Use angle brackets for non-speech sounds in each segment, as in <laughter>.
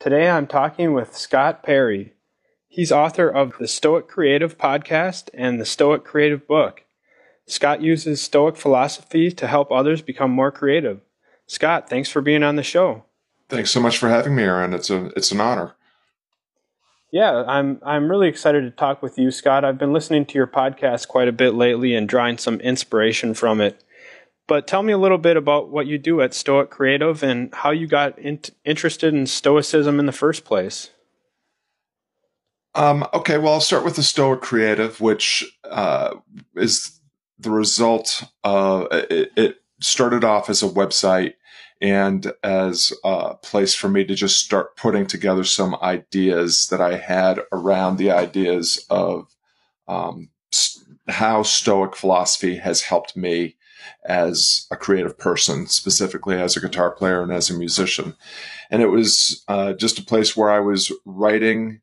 Today I'm talking with Scott Perry. He's author of the Stoic Creative podcast and the Stoic Creative book. Scott uses Stoic philosophy to help others become more creative. Scott, thanks for being on the show. Thanks so much for having me, Aaron. It's a it's an honor. Yeah, I'm I'm really excited to talk with you, Scott. I've been listening to your podcast quite a bit lately and drawing some inspiration from it. But tell me a little bit about what you do at Stoic Creative and how you got in- interested in Stoicism in the first place. Um, okay, well, I'll start with the Stoic Creative, which uh, is the result of it, it started off as a website and as a place for me to just start putting together some ideas that I had around the ideas of um, how Stoic philosophy has helped me as a creative person, specifically as a guitar player and as a musician. And it was uh, just a place where I was writing,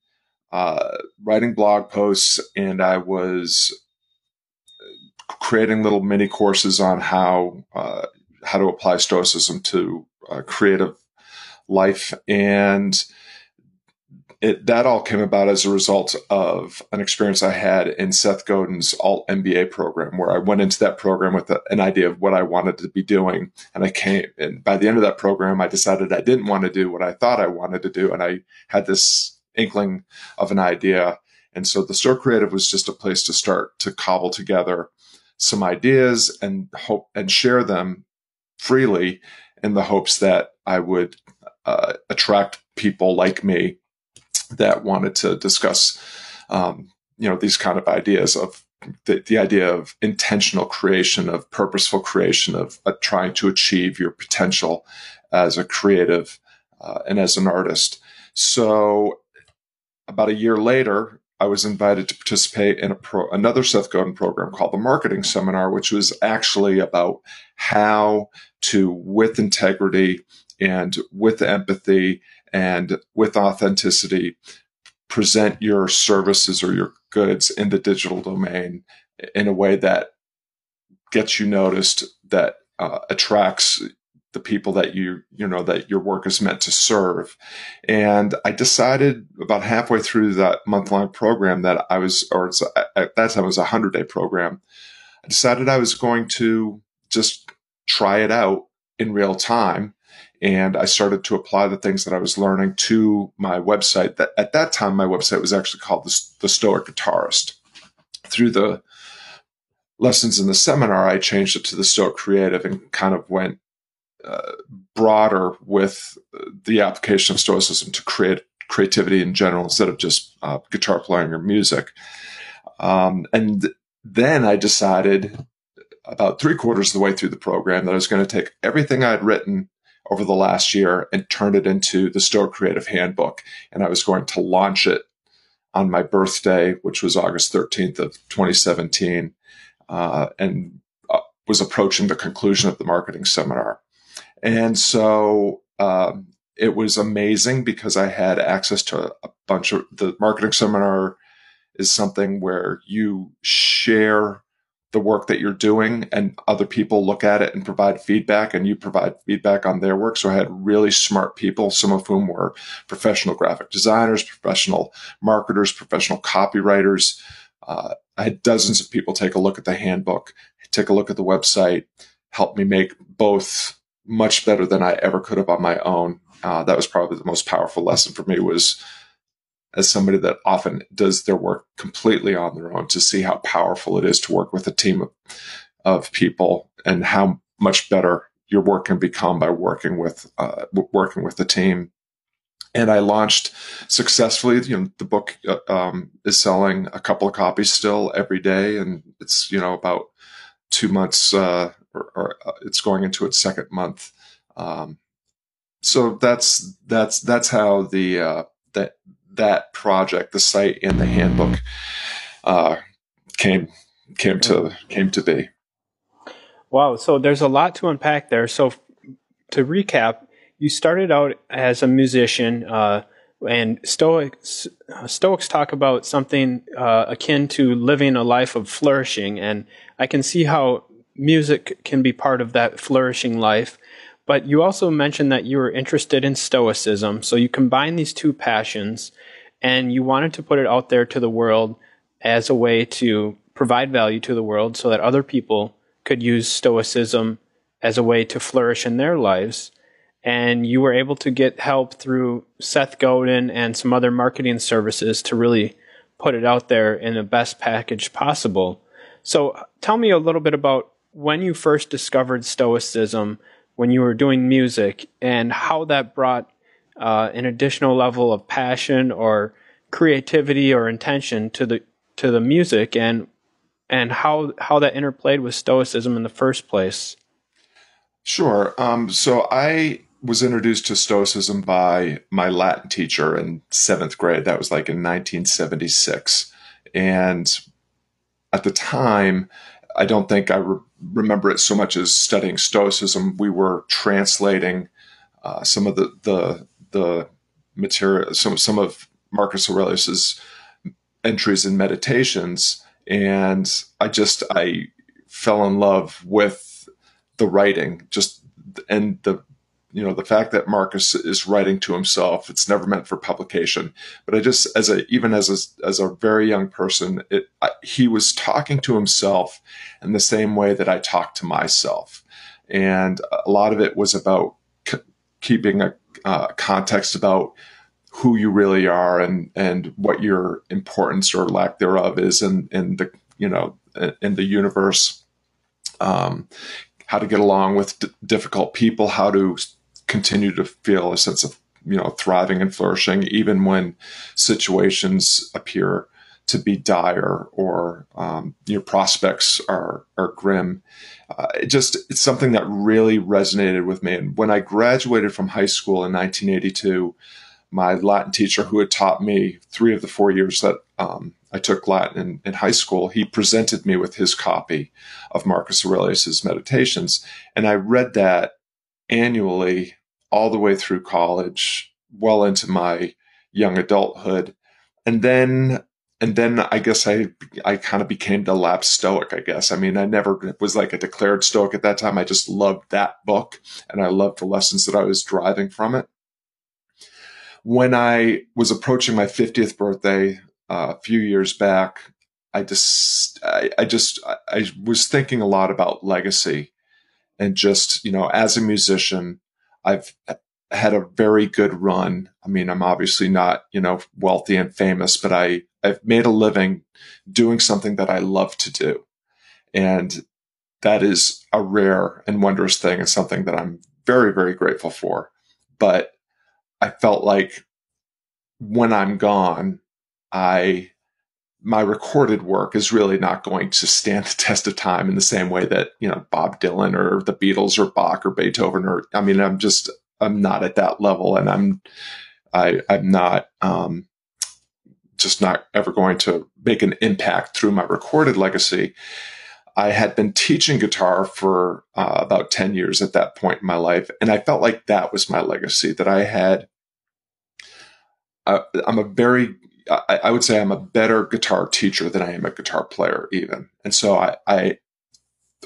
uh, writing blog posts, and I was creating little mini courses on how uh, how to apply Stoicism to uh, creative life, and it, that all came about as a result of an experience I had in Seth Godin's Alt MBA program, where I went into that program with a, an idea of what I wanted to be doing, and I came. And by the end of that program, I decided I didn't want to do what I thought I wanted to do, and I had this inkling of an idea. And so the Stoic Creative was just a place to start to cobble together some ideas and hope and share them freely in the hopes that I would uh, attract people like me that wanted to discuss, um, you know, these kind of ideas of the, the, idea of intentional creation, of purposeful creation, of uh, trying to achieve your potential as a creative uh, and as an artist. So, about a year later, I was invited to participate in pro, another Seth Godin program called the Marketing Seminar, which was actually about how to, with integrity and with empathy and with authenticity, present your services or your goods in the digital domain in a way that gets you noticed, that uh, attracts the people that you you know that your work is meant to serve. And i decided about halfway through that month long program that i was or at that time it was a 100 day program i decided i was going to just try it out in real time and i started to apply the things that i was learning to my website that at that time my website was actually called the, the stoic guitarist through the lessons in the seminar i changed it to the stoic creative and kind of went uh, broader with the application of Stoicism to create creativity in general instead of just uh, guitar playing or music. Um, and then I decided about three quarters of the way through the program that I was going to take everything I'd written over the last year and turned it into the Stoic Creative Handbook. And I was going to launch it on my birthday, which was August 13th of 2017, uh, and uh, was approaching the conclusion of the marketing seminar. And so um, it was amazing because I had access to a bunch of the marketing seminar is something where you share the work that you're doing and other people look at it and provide feedback and you provide feedback on their work. So I had really smart people, some of whom were professional graphic designers, professional marketers, professional copywriters. Uh, I had dozens of people take a look at the handbook, take a look at the website, help me make both much better than I ever could have on my own. Uh, that was probably the most powerful lesson for me was as somebody that often does their work completely on their own to see how powerful it is to work with a team of, of people and how much better your work can become by working with uh, working with the team. And I launched successfully. You know, the book uh, um, is selling a couple of copies still every day, and it's you know about two months uh, or, or uh, it's going into its second month. Um, so that's that's that's how the uh, that that project, the site and the handbook, uh, came came to came to be. Wow! So there's a lot to unpack there. So to recap, you started out as a musician, uh, and Stoics Stoics talk about something uh, akin to living a life of flourishing, and I can see how music can be part of that flourishing life. But you also mentioned that you were interested in Stoicism. So you combine these two passions and you wanted to put it out there to the world as a way to provide value to the world so that other people could use Stoicism as a way to flourish in their lives. And you were able to get help through Seth Godin and some other marketing services to really put it out there in the best package possible. So tell me a little bit about when you first discovered Stoicism, when you were doing music, and how that brought uh, an additional level of passion or creativity or intention to the to the music, and and how how that interplayed with Stoicism in the first place. Sure. Um, so I was introduced to Stoicism by my Latin teacher in seventh grade. That was like in 1976. And at the time, I don't think I re- remember it so much as studying Stoicism. We were translating uh, some of the, the, the material, some, some of Marcus Aurelius's entries and meditations. And I just, I fell in love with the writing, just, and the you know the fact that Marcus is writing to himself it's never meant for publication but I just as a even as a as a very young person it I, he was talking to himself in the same way that I talk to myself and a lot of it was about keeping a uh, context about who you really are and and what your importance or lack thereof is in in the you know in the universe. Um, how to get along with d- difficult people, how to continue to feel a sense of you know thriving and flourishing even when situations appear to be dire or um, your prospects are are grim. Uh, it just it's something that really resonated with me. And when I graduated from high school in 1982, my Latin teacher, who had taught me three of the four years that um, I took Latin in, in, high school, he presented me with his copy of Marcus Aurelius's Meditations, and I read that annually all the way through college, well into my young adulthood. And then and then I guess I I kind of became the lapsed stoic, I guess. I mean, I never was like a declared stoic at that time. I just loved that book and I loved the lessons that I was driving from it. When I was approaching my 50th birthday uh, a few years back, I just I, I just I was thinking a lot about legacy and just you know as a musician i've had a very good run. I mean i'm obviously not you know wealthy and famous but i i've made a living doing something that i love to do. And that is a rare and wondrous thing and something that i'm very very grateful for. But i felt like when i'm gone i my recorded work is really not going to stand the test of time in the same way that you know Bob Dylan or the Beatles or Bach or Beethoven or I mean I'm just I'm not at that level and I'm I I'm not um, just not ever going to make an impact through my recorded legacy. I had been teaching guitar for uh, about 10 years at that point in my life. And I felt like that was my legacy, that I had, uh, I'm a very I, I, would say I'm a better guitar teacher than I am a guitar player, even. And so I, I,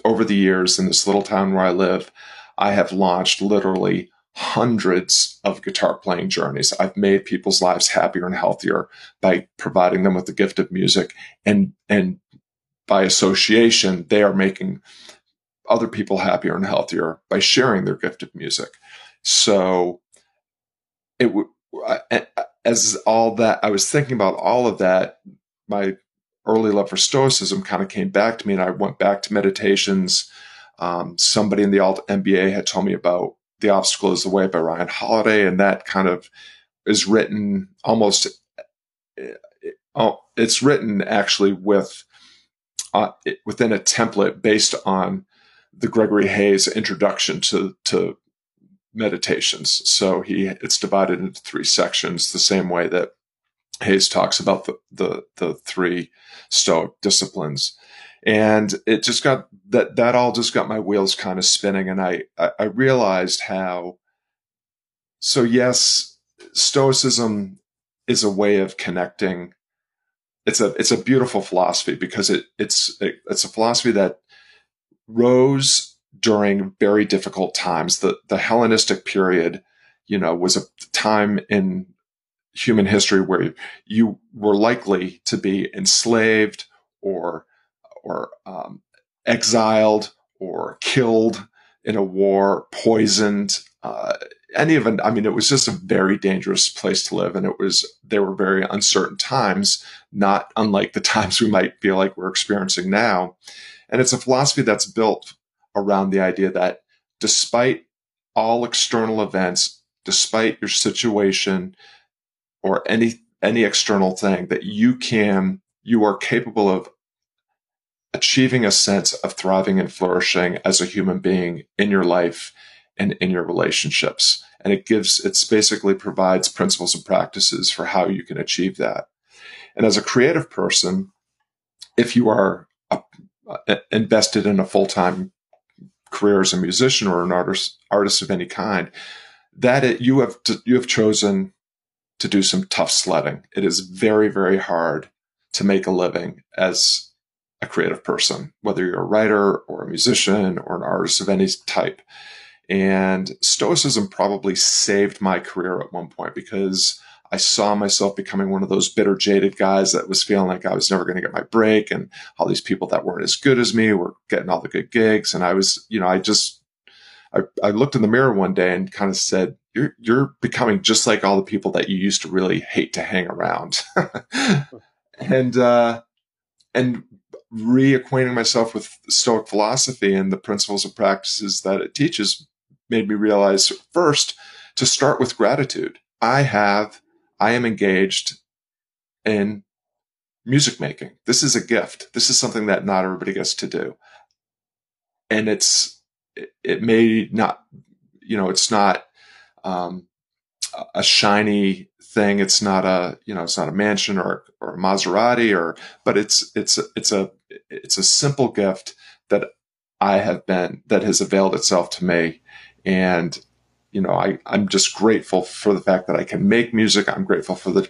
over the years in this little town where I live, I have launched literally hundreds of guitar playing journeys. I've made people's lives happier and healthier by providing them with the gift of music, and and by association, they are making other people happier and healthier by sharing their gift of music. So it would as all that I was thinking about all of that, my early love for Stoicism kind of came back to me, and I went back to meditations. Um, somebody in the alt MBA had told me about "The Obstacle Is the Way" by Ryan Holiday, and that kind of is written almost. Oh, it's written actually with uh, within a template based on the Gregory Hayes introduction to to meditations. So he it's divided into three sections, the same way that Hayes talks about the the, the three Stoic disciplines. And it just got that that all just got my wheels kind of spinning, and I I, realized how. So yes, Stoicism is a way of connecting. It's a it's a beautiful philosophy because it it's it, it's a philosophy that rose during very difficult times. The, the Hellenistic period, you know, was a time in human history where you were likely to be enslaved or, or, um, exiled or killed in a war, poisoned, uh, any of it. I mean, it was just a very dangerous place to live. And it was, there were very uncertain times, not unlike the <laughs> times we might feel like we're experiencing now. And it's a philosophy that's built around the idea that despite all external events, despite your situation or any, any external thing that you can, you are capable of achieving a sense of thriving and flourishing as a human being in your life and in your relationships. And it gives, it's basically provides principles and practices for how you can achieve that. And as a creative person, if you are a, invested in a full time career as a musician or an artist, artist of any kind, that it, you have to, you have chosen to do some tough sledding. It is very, very hard to make a living as a creative person, whether you're a writer or a musician or an artist of any type. And Stoicism probably saved my career at one point because I saw myself becoming one of those bitter, jaded guys that was feeling like I was never going to get my break. And all these people that weren't as good as me were getting all the good gigs. And I was, you know, I just, I, I looked in the mirror one day and kind of said, you're, you're becoming just like all the people that you used to really hate to hang around. <laughs> and, uh, and reacquainting myself with Stoic philosophy and the principles and practices that it teaches made me realize first to start with gratitude. I have, I am engaged in music making. This is a gift. This is something that not everybody gets to do. And it's, it, may not, you know, it's not, um, a shiny thing. It's not a, you know, it's not a mansion or, or a Maserati or, but it's, it's, it's a, it's a simple gift that I have been, that has availed itself to me and, you know, I, I'm just grateful for the fact that I can make music. I'm grateful for the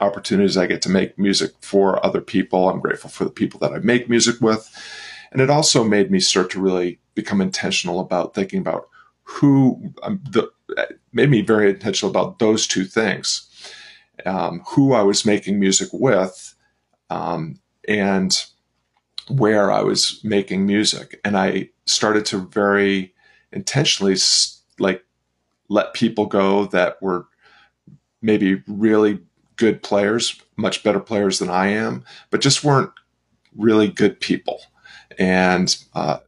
opportunities I get to make music for other people. I'm grateful for the people that I make music with. And it also made me start to really become intentional about thinking about who um, the, made me very intentional about those two things. Um, who I was making music with, um, and where I was making music. And I started to very intentionally like let people go that were maybe really good players, much better players than I am, but just weren't really good people. And uh,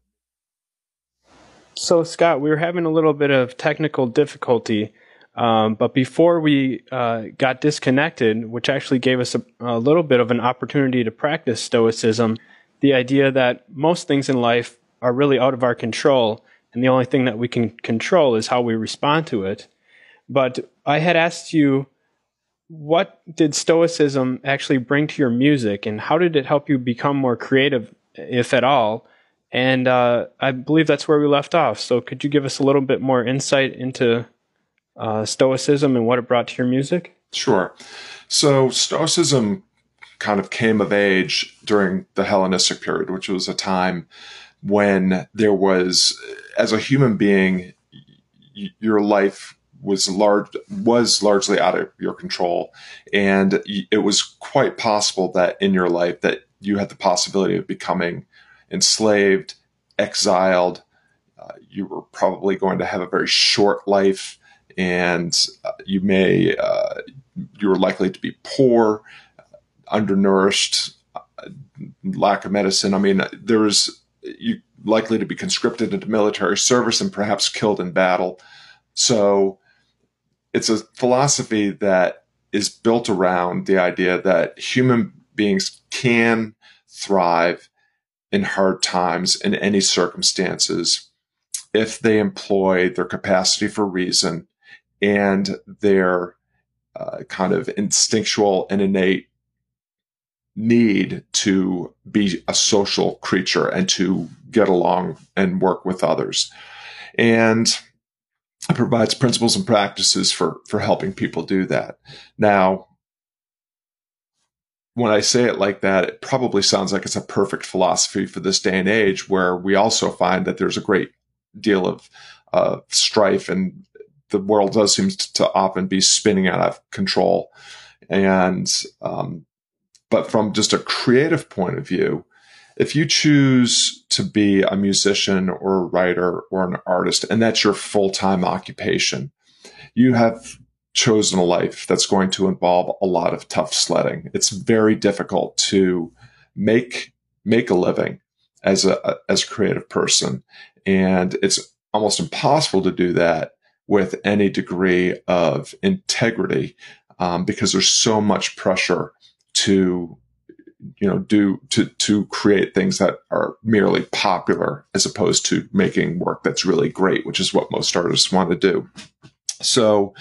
so, Scott, we were having a little bit of technical difficulty. Um, but before we uh, got disconnected, which actually gave us a, a, little bit of an opportunity to practice Stoicism, the idea that most things in life are really out of our control and the only thing that we can control is how we respond to it. But I had asked you, what did Stoicism actually bring to your music, and how did it help you become more creative, if at all? And uh, I believe that's where we left off. So, could you give us a little bit more insight into uh, Stoicism and what it brought to your music? Sure. So, Stoicism kind of came of age during the Hellenistic period, which was a time when there was, as a human being, your life was large was largely out of your control, and it was quite possible that in your life that you had the possibility of becoming enslaved, exiled. Uh, you were probably going to have a very short life, and uh, you may uh, you were likely to be poor, undernourished, uh, lack of medicine. I mean, there's you likely to be conscripted into military service and perhaps killed in battle. So it's a philosophy that is built around the idea that human beings can thrive in hard times in any circumstances if they employ their capacity for reason and their uh, kind of instinctual and innate need to be a social creature and to get along and work with others. And it provides principles and practices for, for helping people do that. Now, when I say it like that, it probably sounds like it's a perfect philosophy for this day and age where we also find that there's a great deal of uh, strife and the world does seem to often be spinning out of control. And, um, but from just a creative point of view, if you choose to be a musician or a writer or an artist, and that's your full time occupation, you have chosen a life that's going to involve a lot of tough sledding. It's very difficult to make make a living as a as a creative person, and it's almost impossible to do that with any degree of integrity um, because there's so much pressure to you know do to to create things that are merely popular as opposed to making work that's really great which is what most artists want to do. So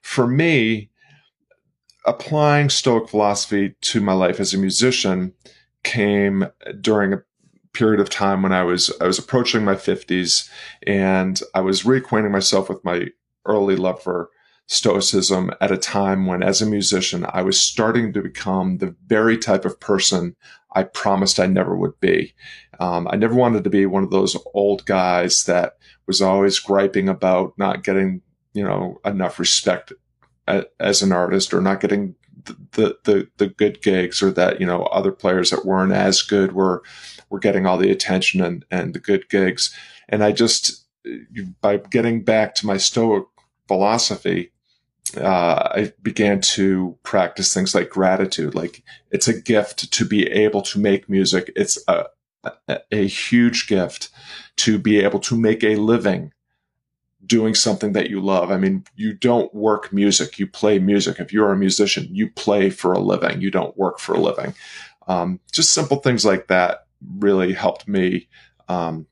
for me applying stoic philosophy to my life as a musician came during a period of time when I was I was approaching my 50s and I was reacquainting myself with my early love for stoicism at a time when as a musician I was starting to become the very type of person I promised I never would be. Um, I never wanted to be one of those old guys that was always griping about not getting, you know, enough respect as an artist or not getting the, the, the good gigs or that, you know, other players that weren't as good were, were getting all the attention and, and the good gigs. And I just, by getting back to my Stoic philosophy, uh, I began to practice things like gratitude. Like it's a gift to be able to make music. It's a, a, huge gift to be able to make a living doing something that you love. I mean, you don't work music, you play music. If you're a musician, you play for a living, you don't work for a living. Um, just simple things like that really helped me um,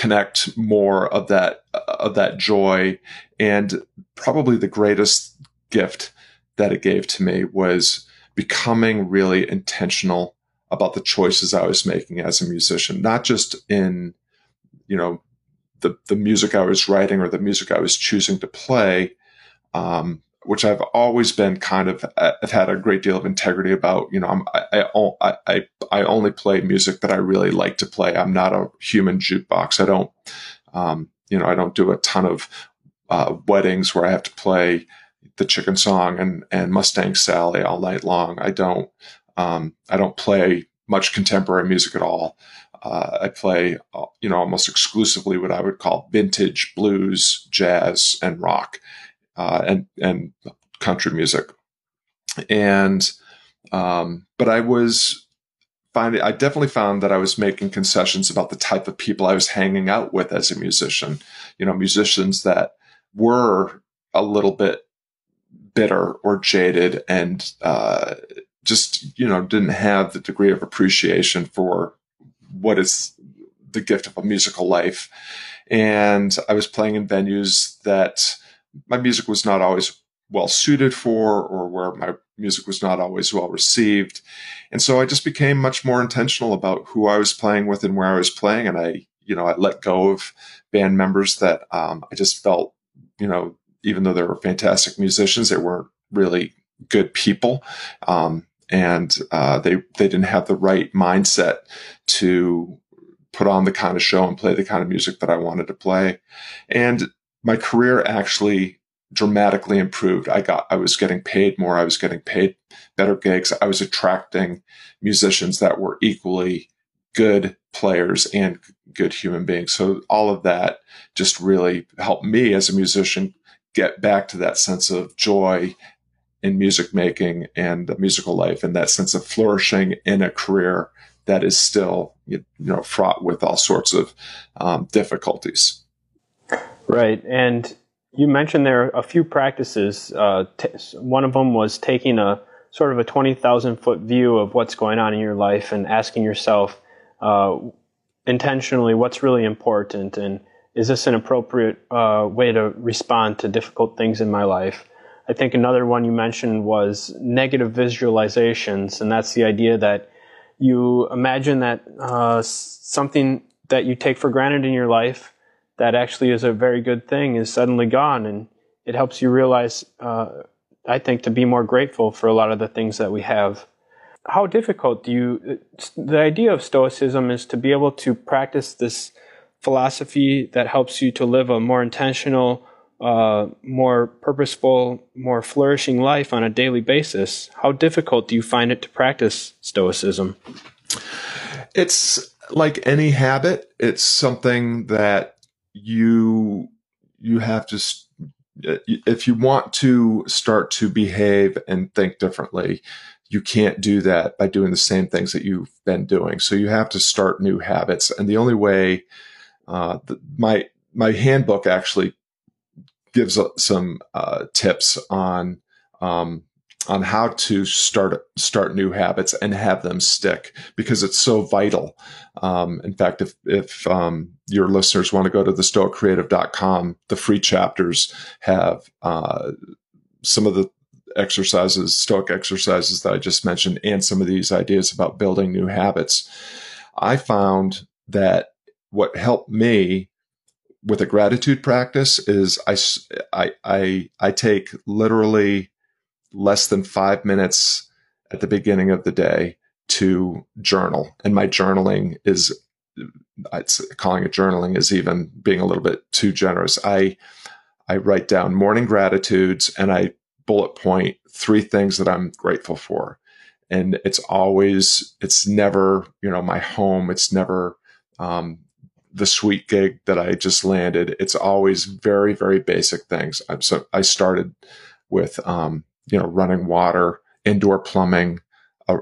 connect more of that of that joy. And probably the greatest gift that it gave to me was becoming really intentional about the choices I was making as a musician, not just in, you know, the, the music I was writing or the music I was choosing to play, um, which I've always been kind of, I've had a great deal of integrity about, you know, I'm, I, I, I, I only play music that I really like to play. I'm not a human jukebox. I don't, um, you know, I don't do a ton of, uh, weddings where I have to play the chicken song and, and Mustang Sally all night long. I don't, um, I don't play much contemporary music at all. Uh, I play, uh, you know, almost exclusively what I would call vintage blues, jazz, and rock, uh, and and country music. And um, but I was finding, I definitely found that I was making concessions about the type of people I was hanging out with as a musician. You know, musicians that were a little bit bitter or jaded and uh, just you know didn't have the degree of appreciation for what is the gift of a musical life. And I was playing in venues that my music was not always well suited for, or where my music was not always well received. And so I just became much more intentional about who I was playing with and where I was playing. And I, you know, I let go of band members that um, I just felt, you know, even though they were fantastic musicians, they weren't really good people. Um, and uh, they they didn't have the right mindset to put on the kind of show and play the kind of music that I wanted to play. And my career actually dramatically improved. I got I was getting paid more. I was getting paid better gigs. I was attracting musicians that were equally good players and good human beings. So all of that just really helped me as a musician get back to that sense of joy in music making and musical life and that sense of flourishing in a career that is still you know fraught with all sorts of um, difficulties right. And you mentioned there are a few practices uh, t- one of them was taking a sort of a 20,000 foot view of what's going on in your life and asking yourself uh, intentionally what's really important and is this an appropriate uh, way to respond to difficult things in my life? I think another one you mentioned was negative visualizations, and that's the idea that you imagine that uh, something that you take for granted in your life that actually is a very good thing is suddenly gone, and it helps you realize, uh, I think, to be more grateful for a lot of the things that we have. how difficult do you? The idea of Stoicism is to be able to practice this philosophy that helps you to live a more intentional, uh, more purposeful, more flourishing life on a daily basis. How difficult do you find it to practice Stoicism? It's like any habit. It's something that you you have to if you want to start to behave and think differently you can't do that by doing the same things that you've been doing. So you have to start new habits. And the only way uh, my my handbook actually gives some uh, tips on um, on how to start start new habits and have them stick because it's so vital. Um, in fact, if if um, your listeners want to go to the stoiccreative.com, the free chapters have uh, some of the exercises, stoic exercises that I just mentioned, and some of these ideas about building new habits. I found that what helped me with a gratitude practice is I, I, I, I take literally less than five minutes at the beginning of the day to journal. And my journaling is, it's, calling it journaling is even being a little bit too generous. I, I write down morning gratitudes and I bullet point three things that I'm grateful for. And it's always, it's never, you know, my home. It's never, um, the sweet gig that I just landed. It's always very, very basic things. I'm so I started with, um, you know, running water, indoor plumbing, a,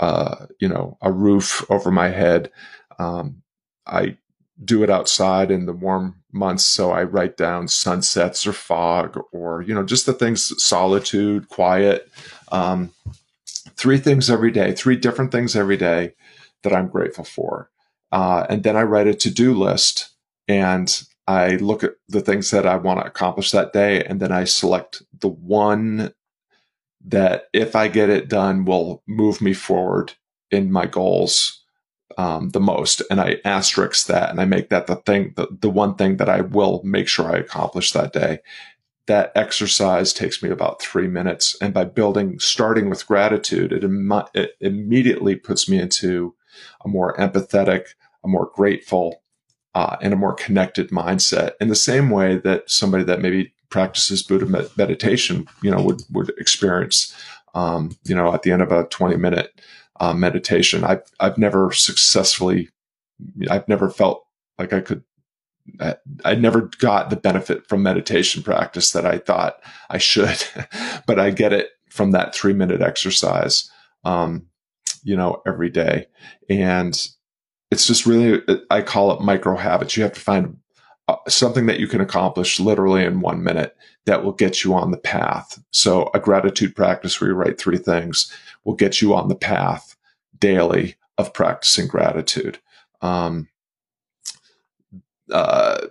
uh, you know, a roof over my head. Um, I do it outside in the warm months. So I write down sunsets or fog or, you know, just the things, solitude, quiet. Um, three things every day, three different things every day that I'm grateful for. Uh, and then I write a to do list and I look at the things that I want to accomplish that day. And then I select the one that if I get it done will move me forward in my goals um, the most. And I asterisk that and I make that the thing, the, the one thing that I will make sure I accomplish that day. That exercise takes me about three minutes. And by building, starting with gratitude, it, Im- it immediately puts me into a more empathetic, a more grateful, uh, and a more connected mindset in the same way that somebody that maybe practices Buddha med- meditation, you know, would, would experience, um, you know, at the end of a 20 minute uh, meditation. I've, I've never successfully, I've never felt like I could, I, I never got the benefit from meditation practice that I thought I should, <laughs> but I get it from that three minute exercise, um, you know, every day. And it's just really, I call it micro habits. You have to find uh, something that you can accomplish literally in one minute that will get you on the path. So a gratitude practice where you write three things will get you on the path daily of practicing gratitude. Um, uh,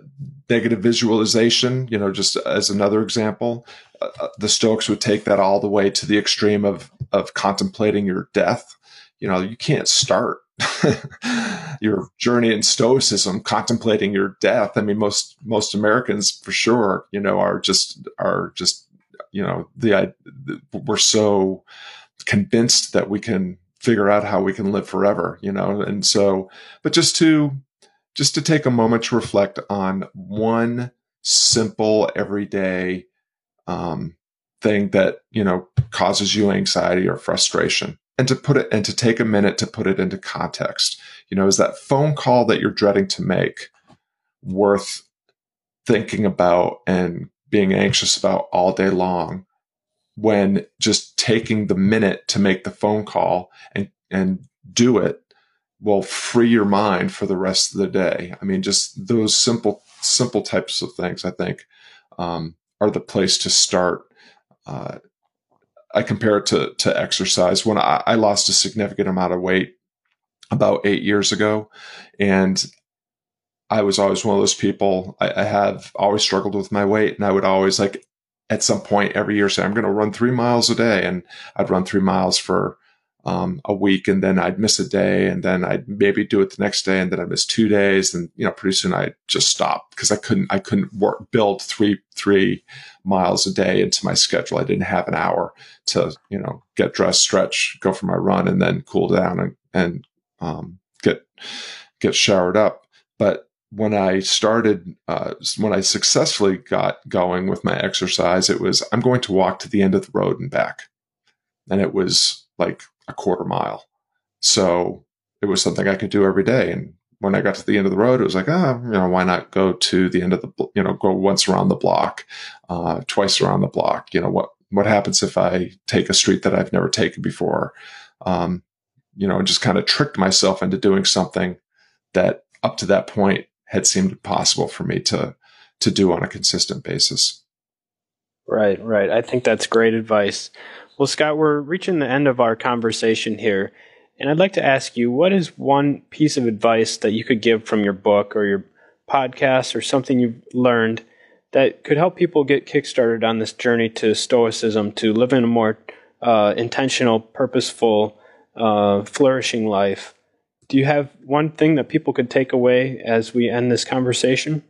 negative visualization, you know, just as another example, uh, uh the Stoics would take that all the way to the extreme of of contemplating your death. You know, you can't start <laughs> your journey in stoicism contemplating your death. I mean most most americans for sure you know are just are just you know the, we're so convinced that we can figure out how we can live forever you know? And so but just to just to take a moment to reflect on one simple everyday um, thing that you know causes you anxiety or frustration and to put it and to take a minute to put it into context. You know, is that phone call that you're dreading to make worth thinking about and being anxious about all day long when just taking the minute to make the phone call and and do it will free your mind for the rest of the day. I mean, just those simple simple types of things I think um, are the place to start uh, I compare it to to exercise. When I, I lost a significant amount of weight about eight years ago, and I was always one of those people. I, I have always struggled with my weight, and I would always like at some point every year say, "I'm going to run three miles a day," and I'd run three miles for um, a week and then I'd miss a day and then I'd maybe do it the next day and then I'd miss two days and you know pretty soon I just stopped because I couldn't I couldn't work build three three miles a day into my schedule. I didn't have an hour to you know get dressed, stretch, go for my run, and then cool down and and um, get get showered up. But when I started, uh, when I successfully got going with my exercise, it was I'm going to walk to the end of the road and back, and it was like a quarter mile. So it was something I could do every day. And when I got to the end of the road, it was like, ah, you know, why not go to the end of the, you know, go once around the block, uh, twice around the block. You know what what happens if I take a street that I've never taken before? Um, you know, just kind of tricked myself into doing something that up to that point had seemed impossible for me to to do on a consistent basis. Right, right. I think that's great advice. Well, Scott, we're reaching the end of our conversation here, and I'd like to ask you what is one piece of advice that you could give from your book or your podcast or something you've learned that could help people get kickstarted on this journey to Stoicism, to living a more uh, intentional, purposeful, uh, flourishing life? Do you have one thing that people could take away as we end this conversation?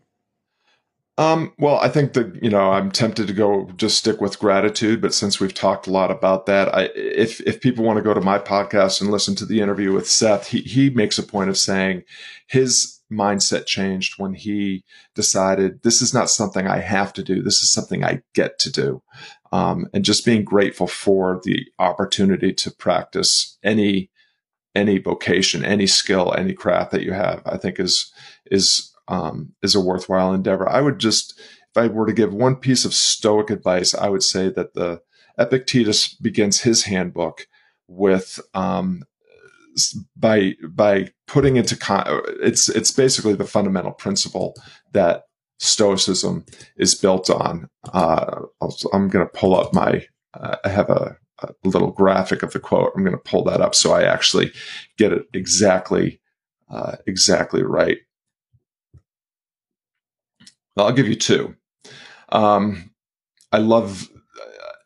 Um, well, I think that you know I'm tempted to go just stick with gratitude, but since we've talked a lot about that, I if if people want to go to my podcast and listen to the interview with Seth, he he makes a point of saying his mindset changed when he decided this is not something I have to do. This is something I get to do. Um, and just being grateful for the opportunity to practice any any vocation, any skill, any craft that you have, I think is is um, is a worthwhile endeavor. I would just, if I were to give one piece of Stoic advice, I would say that the Epictetus begins his handbook with um, by by putting into con- it's it's basically the fundamental principle that Stoicism is built on. Uh, i am going to pull up my. Uh, I have a, a, little graphic of the quote. I'm going to pull that up so I actually get it exactly uh, exactly right. I'll give you two. Um, I love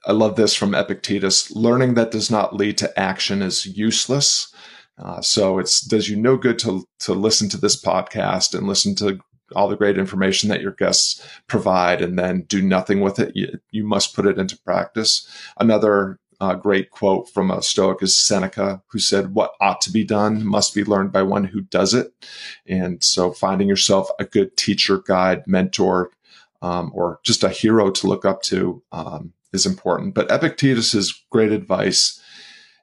I love this from Epictetus. Learning that does not lead to action is useless. Uh, so it's does you no good to to listen to this podcast and listen to all the great information that your guests provide and then do nothing with it. You, you must put it into practice. Another uh, great quote from a Stoic is Seneca, who said, What ought to be done must be learned by one who does it. And so finding yourself a good teacher, guide, mentor, um, or just a hero to look up to um, is important. But Epictetus's great advice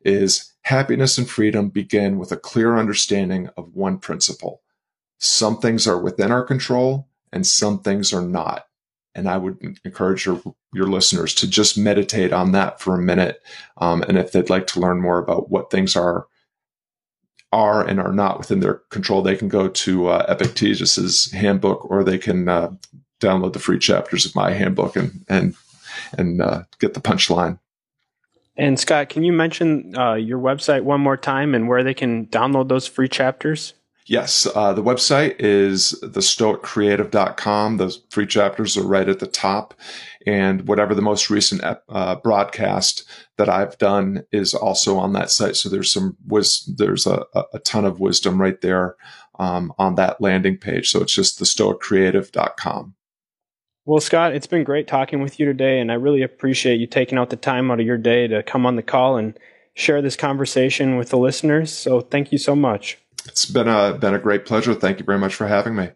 is happiness and freedom begin with a clear understanding of one principle. Some things are within our control and some things are not. And I would encourage your, your listeners to just meditate on that for a minute. Um, and if they'd like to learn more about what things are, are and are not within their control, they can go to uh, Epictetus's handbook or they can uh, download the free chapters of my handbook and, and, and uh, get the punchline. And Scott, can you mention uh, your website one more time and where they can download those free chapters? Yes, uh, the website is thestoiccreative.com. The free chapters are right at the top. And whatever the most recent uh, broadcast that I've done is also on that site. So there's some was there's a, a ton of wisdom right there um, on that landing page. So it's just thestoiccreative.com. Well, Scott, it's been great talking with you today, and I really appreciate you taking out the time out of your day to come on the call and share this conversation with the listeners. So thank you so much. It's been a been a great pleasure. Thank you very much for having me.